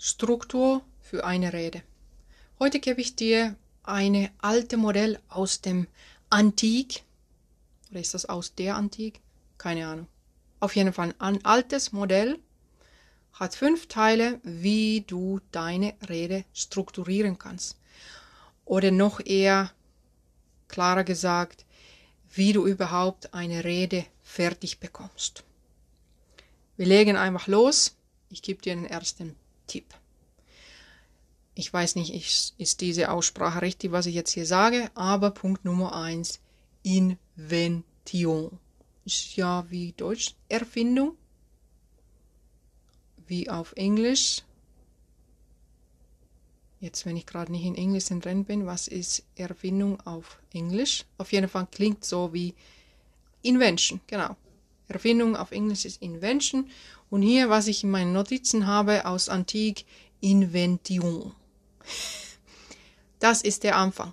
Struktur für eine Rede. Heute gebe ich dir eine alte Modell aus dem Antik. Oder ist das aus der Antik? Keine Ahnung. Auf jeden Fall ein altes Modell. Hat fünf Teile, wie du deine Rede strukturieren kannst. Oder noch eher klarer gesagt, wie du überhaupt eine Rede fertig bekommst. Wir legen einfach los. Ich gebe dir den ersten Tipp. Ich weiß nicht, ist diese Aussprache richtig, was ich jetzt hier sage, aber Punkt Nummer eins, Invention. Ist ja wie Deutsch, Erfindung. Wie auf Englisch. Jetzt, wenn ich gerade nicht in Englisch drin bin, was ist Erfindung auf Englisch? Auf jeden Fall klingt so wie Invention, genau. Erfindung auf Englisch ist Invention. Und hier, was ich in meinen Notizen habe aus Antik, Invention. Das ist der Anfang.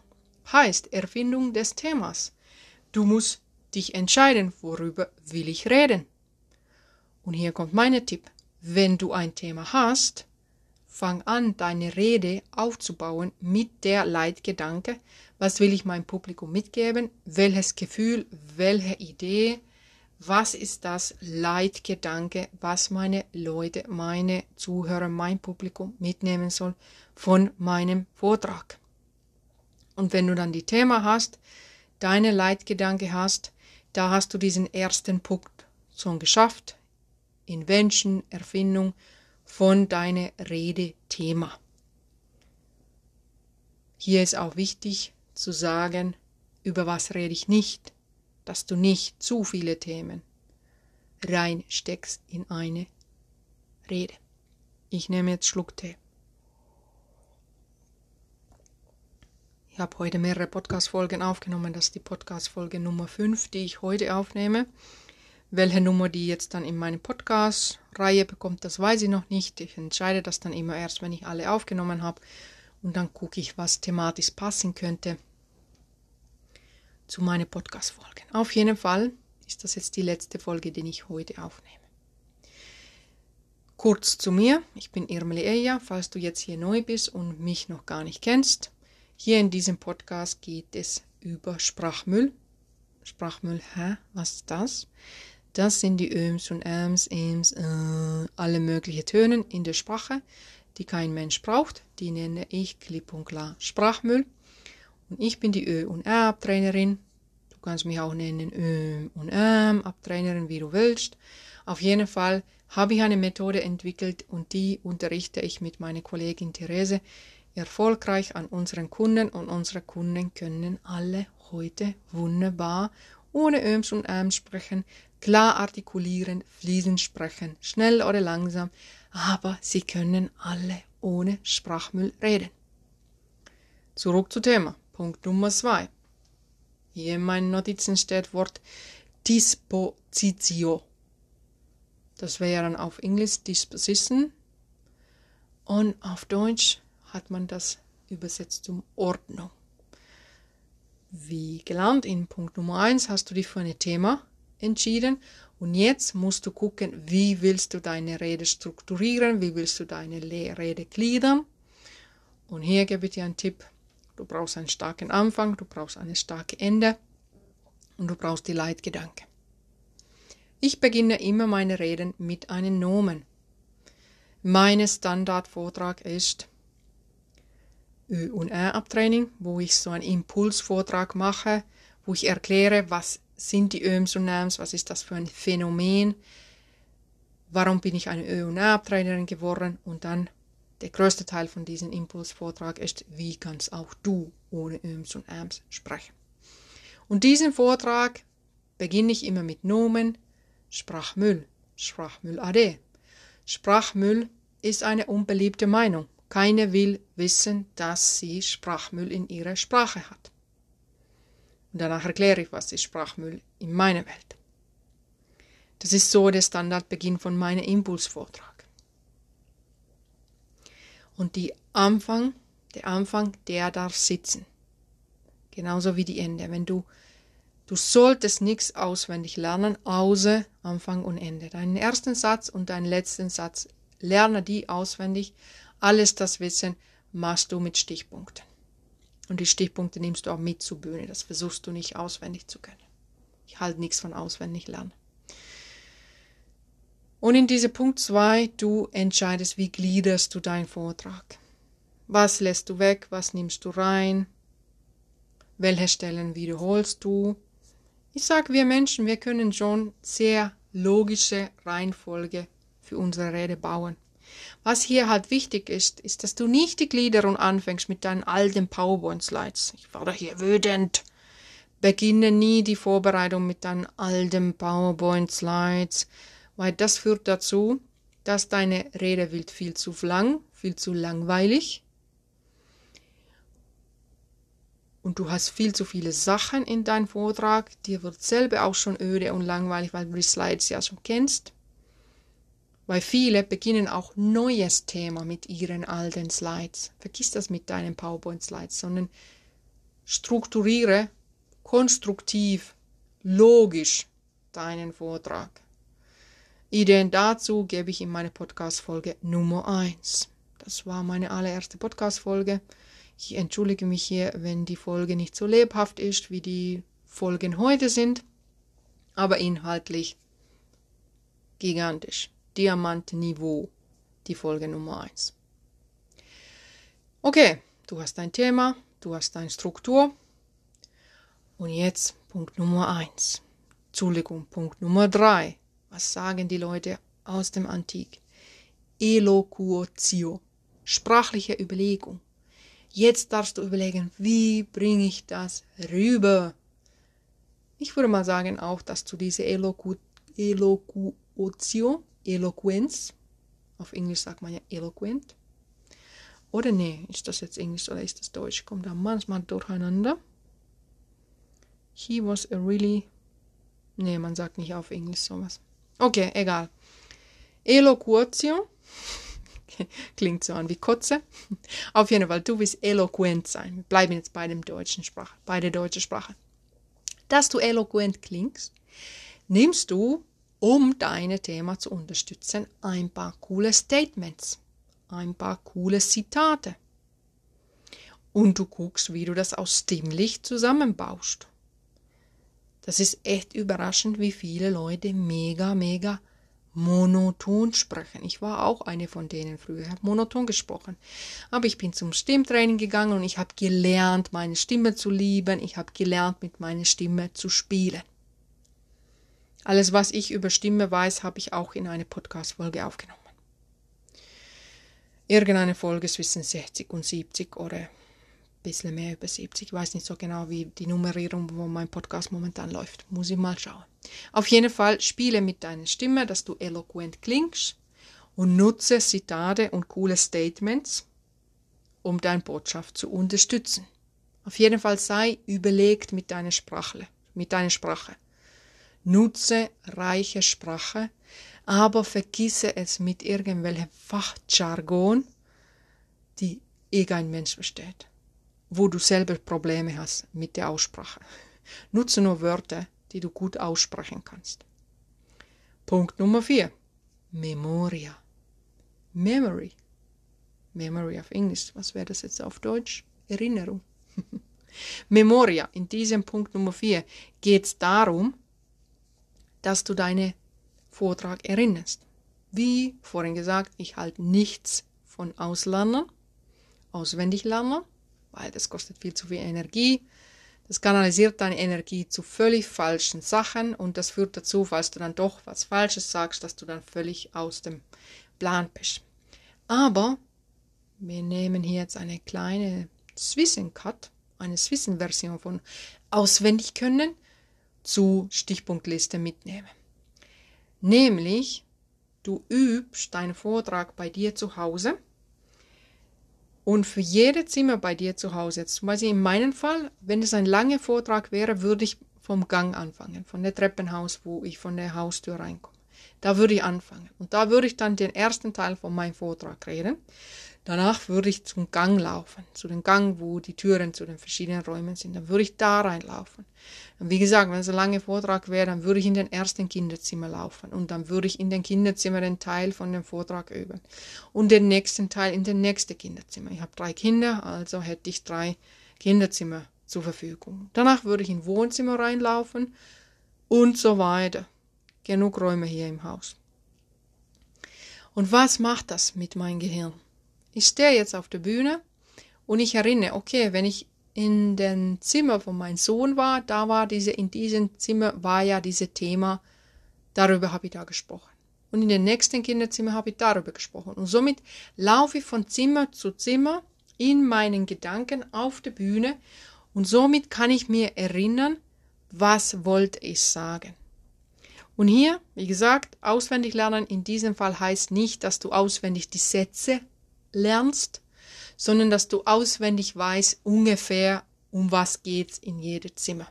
Heißt Erfindung des Themas. Du musst dich entscheiden, worüber will ich reden. Und hier kommt mein Tipp. Wenn du ein Thema hast, fang an, deine Rede aufzubauen mit der Leitgedanke, was will ich meinem Publikum mitgeben, welches Gefühl, welche Idee, was ist das Leitgedanke, was meine Leute, meine Zuhörer, mein Publikum mitnehmen soll von meinem Vortrag. Und wenn du dann die Thema hast, deine Leitgedanke hast, da hast du diesen ersten Punkt schon geschafft. Invention, Erfindung von deiner Rede-Thema. Hier ist auch wichtig zu sagen, über was rede ich nicht dass du nicht zu viele Themen reinsteckst in eine Rede. Ich nehme jetzt Schluck Tee. Ich habe heute mehrere Podcast-Folgen aufgenommen. Das ist die Podcast-Folge Nummer 5, die ich heute aufnehme. Welche Nummer die jetzt dann in meine Podcast-Reihe bekommt, das weiß ich noch nicht. Ich entscheide das dann immer erst, wenn ich alle aufgenommen habe. Und dann gucke ich, was thematisch passen könnte zu meinen Podcast-Folgen. Auf jeden Fall ist das jetzt die letzte Folge, die ich heute aufnehme. Kurz zu mir, ich bin Irmeli Eja, falls du jetzt hier neu bist und mich noch gar nicht kennst. Hier in diesem Podcast geht es über Sprachmüll. Sprachmüll, hä? Was ist das? Das sind die Öms und Äms, Ems, äh, alle möglichen Töne in der Sprache, die kein Mensch braucht. Die nenne ich klipp und klar Sprachmüll. Und ich bin die Ö- und R-Abtrainerin. Du kannst mich auch nennen Ö- und M-Abtrainerin, wie du willst. Auf jeden Fall habe ich eine Methode entwickelt und die unterrichte ich mit meiner Kollegin Therese erfolgreich an unseren Kunden und unsere Kunden können alle heute wunderbar ohne Öms und Äms sprechen, klar artikulieren, fließend sprechen, schnell oder langsam, aber sie können alle ohne Sprachmüll reden. Zurück zum Thema. Punkt Nummer zwei. Hier in meinen Notizen steht Wort Dispositio. Das wäre dann auf Englisch Disposition und auf Deutsch hat man das übersetzt zum Ordnung. Wie gelernt, in Punkt Nummer eins hast du dich für ein Thema entschieden und jetzt musst du gucken, wie willst du deine Rede strukturieren, wie willst du deine Rede gliedern. Und hier gebe ich dir einen Tipp, Du brauchst einen starken Anfang, du brauchst eine starke Ende und du brauchst die Leitgedanke. Ich beginne immer meine Reden mit einem Nomen. Mein Standardvortrag ist Ö- und R-Abtraining, wo ich so einen Impulsvortrag mache, wo ich erkläre, was sind die Öms und Äms, was ist das für ein Phänomen, warum bin ich eine Ö- und R-Abtrainerin geworden und dann der größte Teil von diesem Impulsvortrag ist, wie kannst auch du ohne Öms und Äms sprechen. Und diesen Vortrag beginne ich immer mit Nomen, Sprachmüll, Sprachmüll AD. Sprachmüll ist eine unbeliebte Meinung. Keine will wissen, dass sie Sprachmüll in ihrer Sprache hat. Und danach erkläre ich, was ist Sprachmüll in meiner Welt. Das ist so der Standardbeginn von meinem Impulsvortrag. Und die Anfang, der Anfang, der darf sitzen. Genauso wie die Ende. Wenn du, du solltest nichts auswendig lernen, außer Anfang und Ende. Deinen ersten Satz und deinen letzten Satz lerne die auswendig, Alles das Wissen machst du mit Stichpunkten. Und die Stichpunkte nimmst du auch mit zur Bühne. Das versuchst du nicht auswendig zu können. Ich halte nichts von auswendig lernen. Und in diesem Punkt 2, du entscheidest, wie gliederst du deinen Vortrag. Was lässt du weg, was nimmst du rein, welche Stellen wiederholst du. Ich sage, wir Menschen, wir können schon sehr logische Reihenfolge für unsere Rede bauen. Was hier halt wichtig ist, ist, dass du nicht die Gliederung anfängst mit deinen alten PowerPoint-Slides. Ich war da hier wütend. Beginne nie die Vorbereitung mit deinen alten PowerPoint-Slides, weil das führt dazu, dass deine Rede wird viel zu lang, viel zu langweilig und du hast viel zu viele Sachen in deinem Vortrag. Dir wird selber auch schon öde und langweilig, weil du die Slides ja schon kennst. Weil viele beginnen auch neues Thema mit ihren alten Slides. Vergiss das mit deinen PowerPoint-Slides, sondern strukturiere konstruktiv, logisch deinen Vortrag. Ideen dazu gebe ich in meine Podcast-Folge Nummer 1. Das war meine allererste Podcast-Folge. Ich entschuldige mich hier, wenn die Folge nicht so lebhaft ist, wie die Folgen heute sind, aber inhaltlich gigantisch. Diamantniveau, die Folge Nummer 1. Okay, du hast dein Thema, du hast deine Struktur. Und jetzt Punkt Nummer 1. Entschuldigung, Punkt Nummer 3. Was sagen die Leute aus dem Antik? Eloquatio, sprachliche Überlegung. Jetzt darfst du überlegen, wie bringe ich das rüber? Ich würde mal sagen auch, dass du diese Eloquatio, Eloquenz, auf Englisch sagt man ja eloquent, oder nee, ist das jetzt Englisch oder ist das Deutsch? Kommt da manchmal durcheinander. He was a really. Nee, man sagt nicht auf Englisch sowas. Okay, egal. Eloquatio Klingt so an wie Kotze. Auf jeden Fall, du willst eloquent sein. Wir bleiben jetzt bei dem deutschen Sprache, bei der deutschen Sprache. Dass du eloquent klingst, nimmst du, um dein Thema zu unterstützen, ein paar coole Statements, ein paar coole Zitate. Und du guckst, wie du das aus stimmlich zusammenbaust. Das ist echt überraschend, wie viele Leute mega, mega monoton sprechen. Ich war auch eine von denen früher, habe monoton gesprochen. Aber ich bin zum Stimmtraining gegangen und ich habe gelernt, meine Stimme zu lieben. Ich habe gelernt, mit meiner Stimme zu spielen. Alles, was ich über Stimme weiß, habe ich auch in eine Podcast-Folge aufgenommen. Irgendeine Folge zwischen 60 und 70 oder bisschen mehr über 70. Ich weiß nicht so genau, wie die Nummerierung, wo mein Podcast momentan läuft. Muss ich mal schauen. Auf jeden Fall spiele mit deiner Stimme, dass du eloquent klingst und nutze Zitate und coole Statements, um deine Botschaft zu unterstützen. Auf jeden Fall sei überlegt mit deiner Sprache, mit deiner Sprache. Nutze reiche Sprache, aber vergisse es mit irgendwelchem Fachjargon, die irgendein Mensch versteht wo du selber Probleme hast mit der Aussprache. Nutze nur Wörter, die du gut aussprechen kannst. Punkt Nummer 4. Memoria. Memory. Memory auf Englisch. Was wäre das jetzt auf Deutsch? Erinnerung. Memoria. In diesem Punkt Nummer 4 geht es darum, dass du deinen Vortrag erinnerst. Wie vorhin gesagt, ich halte nichts von Auslernen, auswendig lernen weil das kostet viel zu viel Energie. Das kanalisiert deine Energie zu völlig falschen Sachen und das führt dazu, falls du dann doch was Falsches sagst, dass du dann völlig aus dem Plan bist. Aber wir nehmen hier jetzt eine kleine Swissen-Cut, eine Swissen-Version von auswendig können zu Stichpunktliste mitnehmen. Nämlich, du übst deinen Vortrag bei dir zu Hause und für jedes Zimmer bei dir zu Hause, jetzt zum Beispiel in meinem Fall, wenn es ein langer Vortrag wäre, würde ich vom Gang anfangen, von der Treppenhaus, wo ich von der Haustür reinkomme. Da würde ich anfangen. Und da würde ich dann den ersten Teil von meinem Vortrag reden. Danach würde ich zum Gang laufen, zu dem Gang, wo die Türen zu den verschiedenen Räumen sind. Dann würde ich da reinlaufen. Und wie gesagt, wenn es ein langer Vortrag wäre, dann würde ich in den ersten Kinderzimmer laufen und dann würde ich in den Kinderzimmer den Teil von dem Vortrag üben und den nächsten Teil in den nächsten Kinderzimmer. Ich habe drei Kinder, also hätte ich drei Kinderzimmer zur Verfügung. Danach würde ich in Wohnzimmer reinlaufen und so weiter. Genug Räume hier im Haus. Und was macht das mit meinem Gehirn? Ich stehe jetzt auf der Bühne und ich erinnere, okay, wenn ich in dem Zimmer von meinem Sohn war, da war diese, in diesem Zimmer war ja dieses Thema, darüber habe ich da gesprochen. Und in dem nächsten Kinderzimmer habe ich darüber gesprochen. Und somit laufe ich von Zimmer zu Zimmer in meinen Gedanken auf der Bühne und somit kann ich mir erinnern, was wollte ich sagen. Und hier, wie gesagt, auswendig lernen in diesem Fall heißt nicht, dass du auswendig die Sätze lernst, sondern dass du auswendig weißt ungefähr, um was geht's in jedem Zimmer.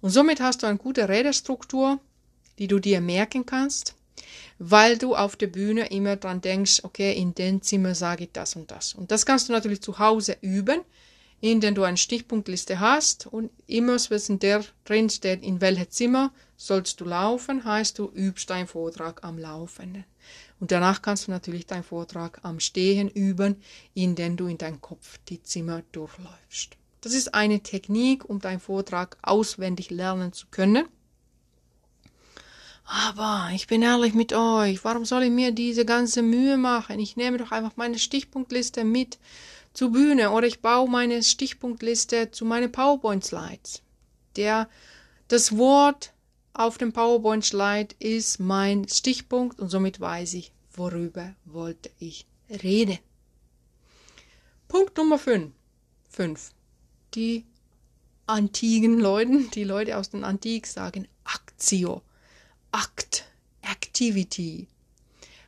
Und somit hast du eine gute Redestruktur, die du dir merken kannst, weil du auf der Bühne immer dran denkst, okay, in dem Zimmer sage ich das und das. Und das kannst du natürlich zu Hause üben, indem du eine Stichpunktliste hast und immer wenn der drin steht, in welchem Zimmer sollst du laufen, heißt du übst deinen Vortrag am Laufenden. Und danach kannst du natürlich deinen Vortrag am Stehen üben, indem du in deinem Kopf die Zimmer durchläufst. Das ist eine Technik, um deinen Vortrag auswendig lernen zu können. Aber ich bin ehrlich mit euch, warum soll ich mir diese ganze Mühe machen? Ich nehme doch einfach meine Stichpunktliste mit zur Bühne oder ich baue meine Stichpunktliste zu meinen PowerPoint-Slides. Der, das Wort auf dem PowerPoint-Slide ist mein Stichpunkt und somit weiß ich, worüber wollte ich reden. Punkt Nummer 5. 5. Die antiken Leute, die Leute aus den Antik sagen Aktio, Akt, Activity.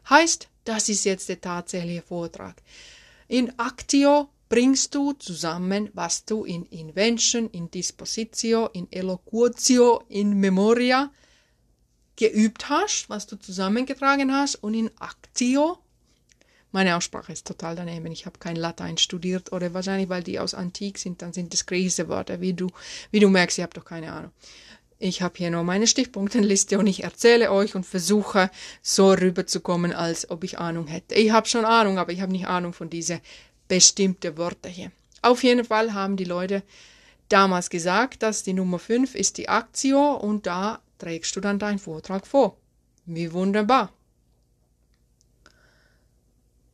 Heißt, das ist jetzt der tatsächliche Vortrag. In Actio bringst du zusammen, was du in Invention, in Dispositio, in Elocutio, in Memoria geübt hast, was du zusammengetragen hast und in Actio. Meine Aussprache ist total daneben. Ich habe kein Latein studiert oder wahrscheinlich, weil die aus Antik sind, dann sind das griechische Wörter, wie du, wie du merkst, ich habe doch keine Ahnung. Ich habe hier nur meine Stichpunktenliste und ich erzähle euch und versuche so rüberzukommen, als ob ich Ahnung hätte. Ich habe schon Ahnung, aber ich habe nicht Ahnung von diesen bestimmte Wörter hier. Auf jeden Fall haben die Leute damals gesagt, dass die Nummer 5 ist die Aktio und da trägst du dann deinen Vortrag vor. Wie wunderbar.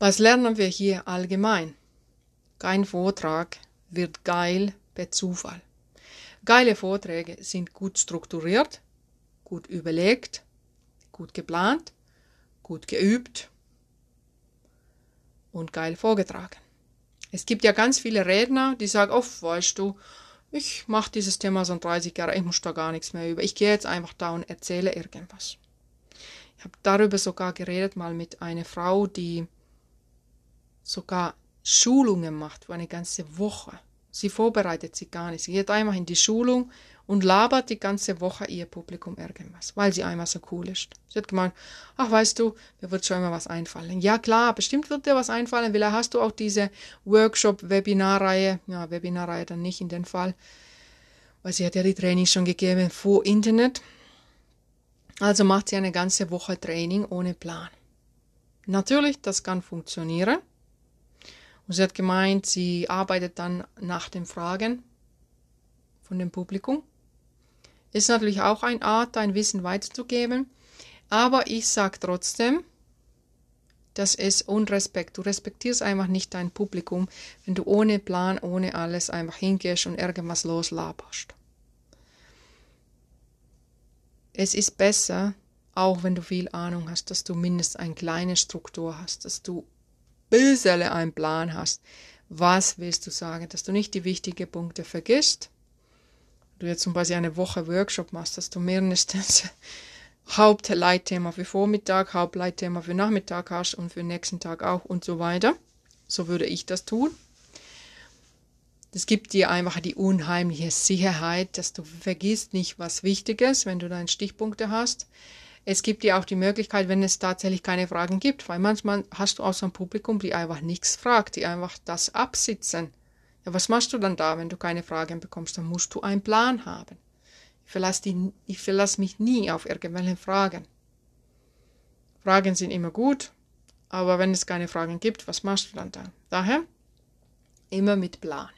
Was lernen wir hier allgemein? Kein Vortrag wird geil per Zufall. Geile Vorträge sind gut strukturiert, gut überlegt, gut geplant, gut geübt und geil vorgetragen. Es gibt ja ganz viele Redner, die sagen, oh, weißt du, ich mache dieses Thema so 30 Jahre, ich muss da gar nichts mehr über. Ich gehe jetzt einfach da und erzähle irgendwas. Ich habe darüber sogar geredet mal mit einer Frau, die sogar Schulungen macht für eine ganze Woche. Sie vorbereitet sich gar nicht. Sie geht einfach in die Schulung und labert die ganze Woche ihr Publikum irgendwas, weil sie einmal so cool ist. Sie hat gemeint, ach weißt du, mir wird schon immer was einfallen. Ja klar, bestimmt wird dir was einfallen, weil hast du auch diese Workshop-Webinarreihe, ja, Webinarreihe dann nicht in dem Fall, weil sie hat ja die Training schon gegeben vor Internet. Also macht sie eine ganze Woche Training ohne Plan. Natürlich, das kann funktionieren. Und sie hat gemeint, sie arbeitet dann nach den Fragen von dem Publikum ist natürlich auch eine Art, dein Wissen weiterzugeben. Aber ich sage trotzdem, das ist Unrespekt. Du respektierst einfach nicht dein Publikum, wenn du ohne Plan, ohne alles einfach hingehst und irgendwas loslaberst. Es ist besser, auch wenn du viel Ahnung hast, dass du mindestens eine kleine Struktur hast, dass du bisschen einen Plan hast. Was willst du sagen? Dass du nicht die wichtigen Punkte vergisst du jetzt zum Beispiel eine Woche Workshop machst, dass du mindestens Hauptleitthema für Vormittag, Hauptleitthema für Nachmittag hast und für den nächsten Tag auch und so weiter. So würde ich das tun. Das gibt dir einfach die unheimliche Sicherheit, dass du vergisst nicht was Wichtiges, wenn du deine Stichpunkte hast. Es gibt ja auch die Möglichkeit, wenn es tatsächlich keine Fragen gibt, weil manchmal hast du auch so ein Publikum, die einfach nichts fragt, die einfach das absitzen. Ja, was machst du dann da, wenn du keine Fragen bekommst? Dann musst du einen Plan haben. Ich verlasse, die, ich verlasse mich nie auf irgendwelche Fragen. Fragen sind immer gut, aber wenn es keine Fragen gibt, was machst du dann da? Daher immer mit Plan.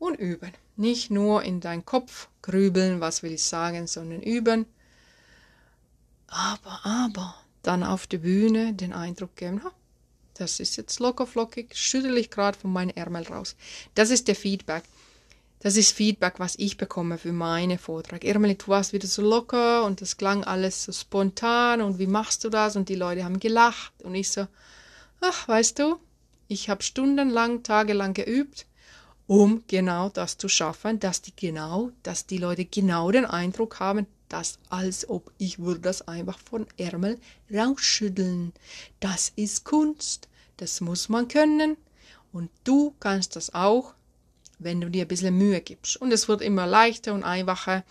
Und üben. Nicht nur in deinen Kopf grübeln, was will ich sagen, sondern üben aber, aber, dann auf der Bühne den Eindruck geben, das ist jetzt locker flockig, schüttel ich gerade von meinen Ärmel raus. Das ist der Feedback. Das ist Feedback, was ich bekomme für meine Vortrag. Irmeli, du warst wieder so locker und das klang alles so spontan und wie machst du das? Und die Leute haben gelacht und ich so, ach, weißt du, ich habe stundenlang, tagelang geübt, um genau das zu schaffen, dass die genau, dass die Leute genau den Eindruck haben, das, als ob ich würde das einfach von Ärmel rausschütteln. Das ist Kunst, das muss man können und du kannst das auch, wenn du dir ein bisschen Mühe gibst. Und es wird immer leichter und einfacher,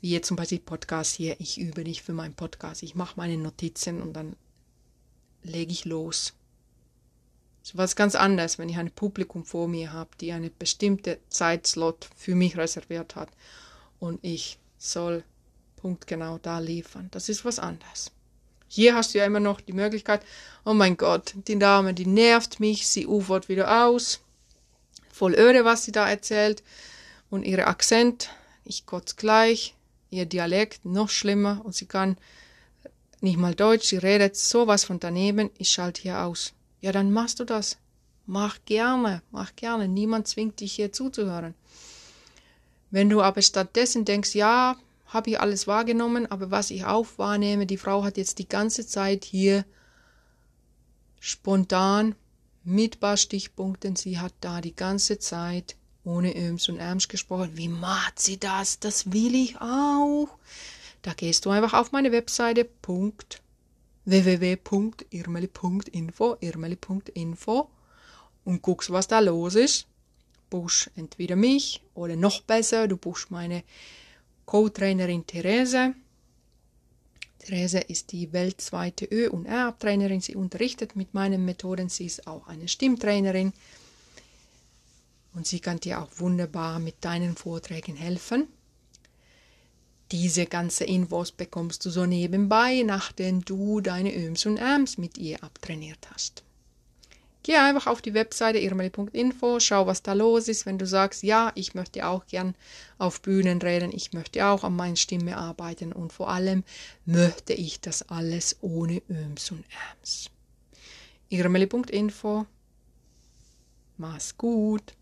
wie jetzt zum Beispiel Podcast hier. Ich übe nicht für meinen Podcast, ich mache meine Notizen und dann lege ich los. So was ganz anderes, wenn ich ein Publikum vor mir habe, die eine bestimmte Zeitslot für mich reserviert hat und ich soll punktgenau da liefern. Das ist was anderes. Hier hast du ja immer noch die Möglichkeit, oh mein Gott, die Dame, die nervt mich, sie ufert wieder aus. Voll öde, was sie da erzählt. Und ihre Akzent, ich kotz gleich, ihr Dialekt noch schlimmer und sie kann nicht mal Deutsch, sie redet sowas von daneben, ich schalte hier aus. Ja, dann machst du das. Mach gerne, mach gerne. Niemand zwingt dich hier zuzuhören. Wenn du aber stattdessen denkst, ja, habe ich alles wahrgenommen, aber was ich auch wahrnehme, die Frau hat jetzt die ganze Zeit hier spontan mit paar Stichpunkten, sie hat da die ganze Zeit ohne Öms und Ärms gesprochen. Wie macht sie das? Das will ich auch. Da gehst du einfach auf meine Webseite www.irmeli.info irmeli.info und guckst, was da los ist. Buchst entweder mich oder noch besser, du buchst meine Co-Trainerin Therese. Therese ist die weltweite Ö- und R-Trainerin. Sie unterrichtet mit meinen Methoden. Sie ist auch eine Stimmtrainerin. Und sie kann dir auch wunderbar mit deinen Vorträgen helfen. Diese ganze Infos bekommst du so nebenbei, nachdem du deine Öms und Äms mit ihr abtrainiert hast. Geh einfach auf die Webseite irmeli.info, schau, was da los ist. Wenn du sagst, ja, ich möchte auch gern auf Bühnen reden, ich möchte auch an meiner Stimme arbeiten und vor allem möchte ich das alles ohne Öms und Äms. irmeli.info. Mach's gut.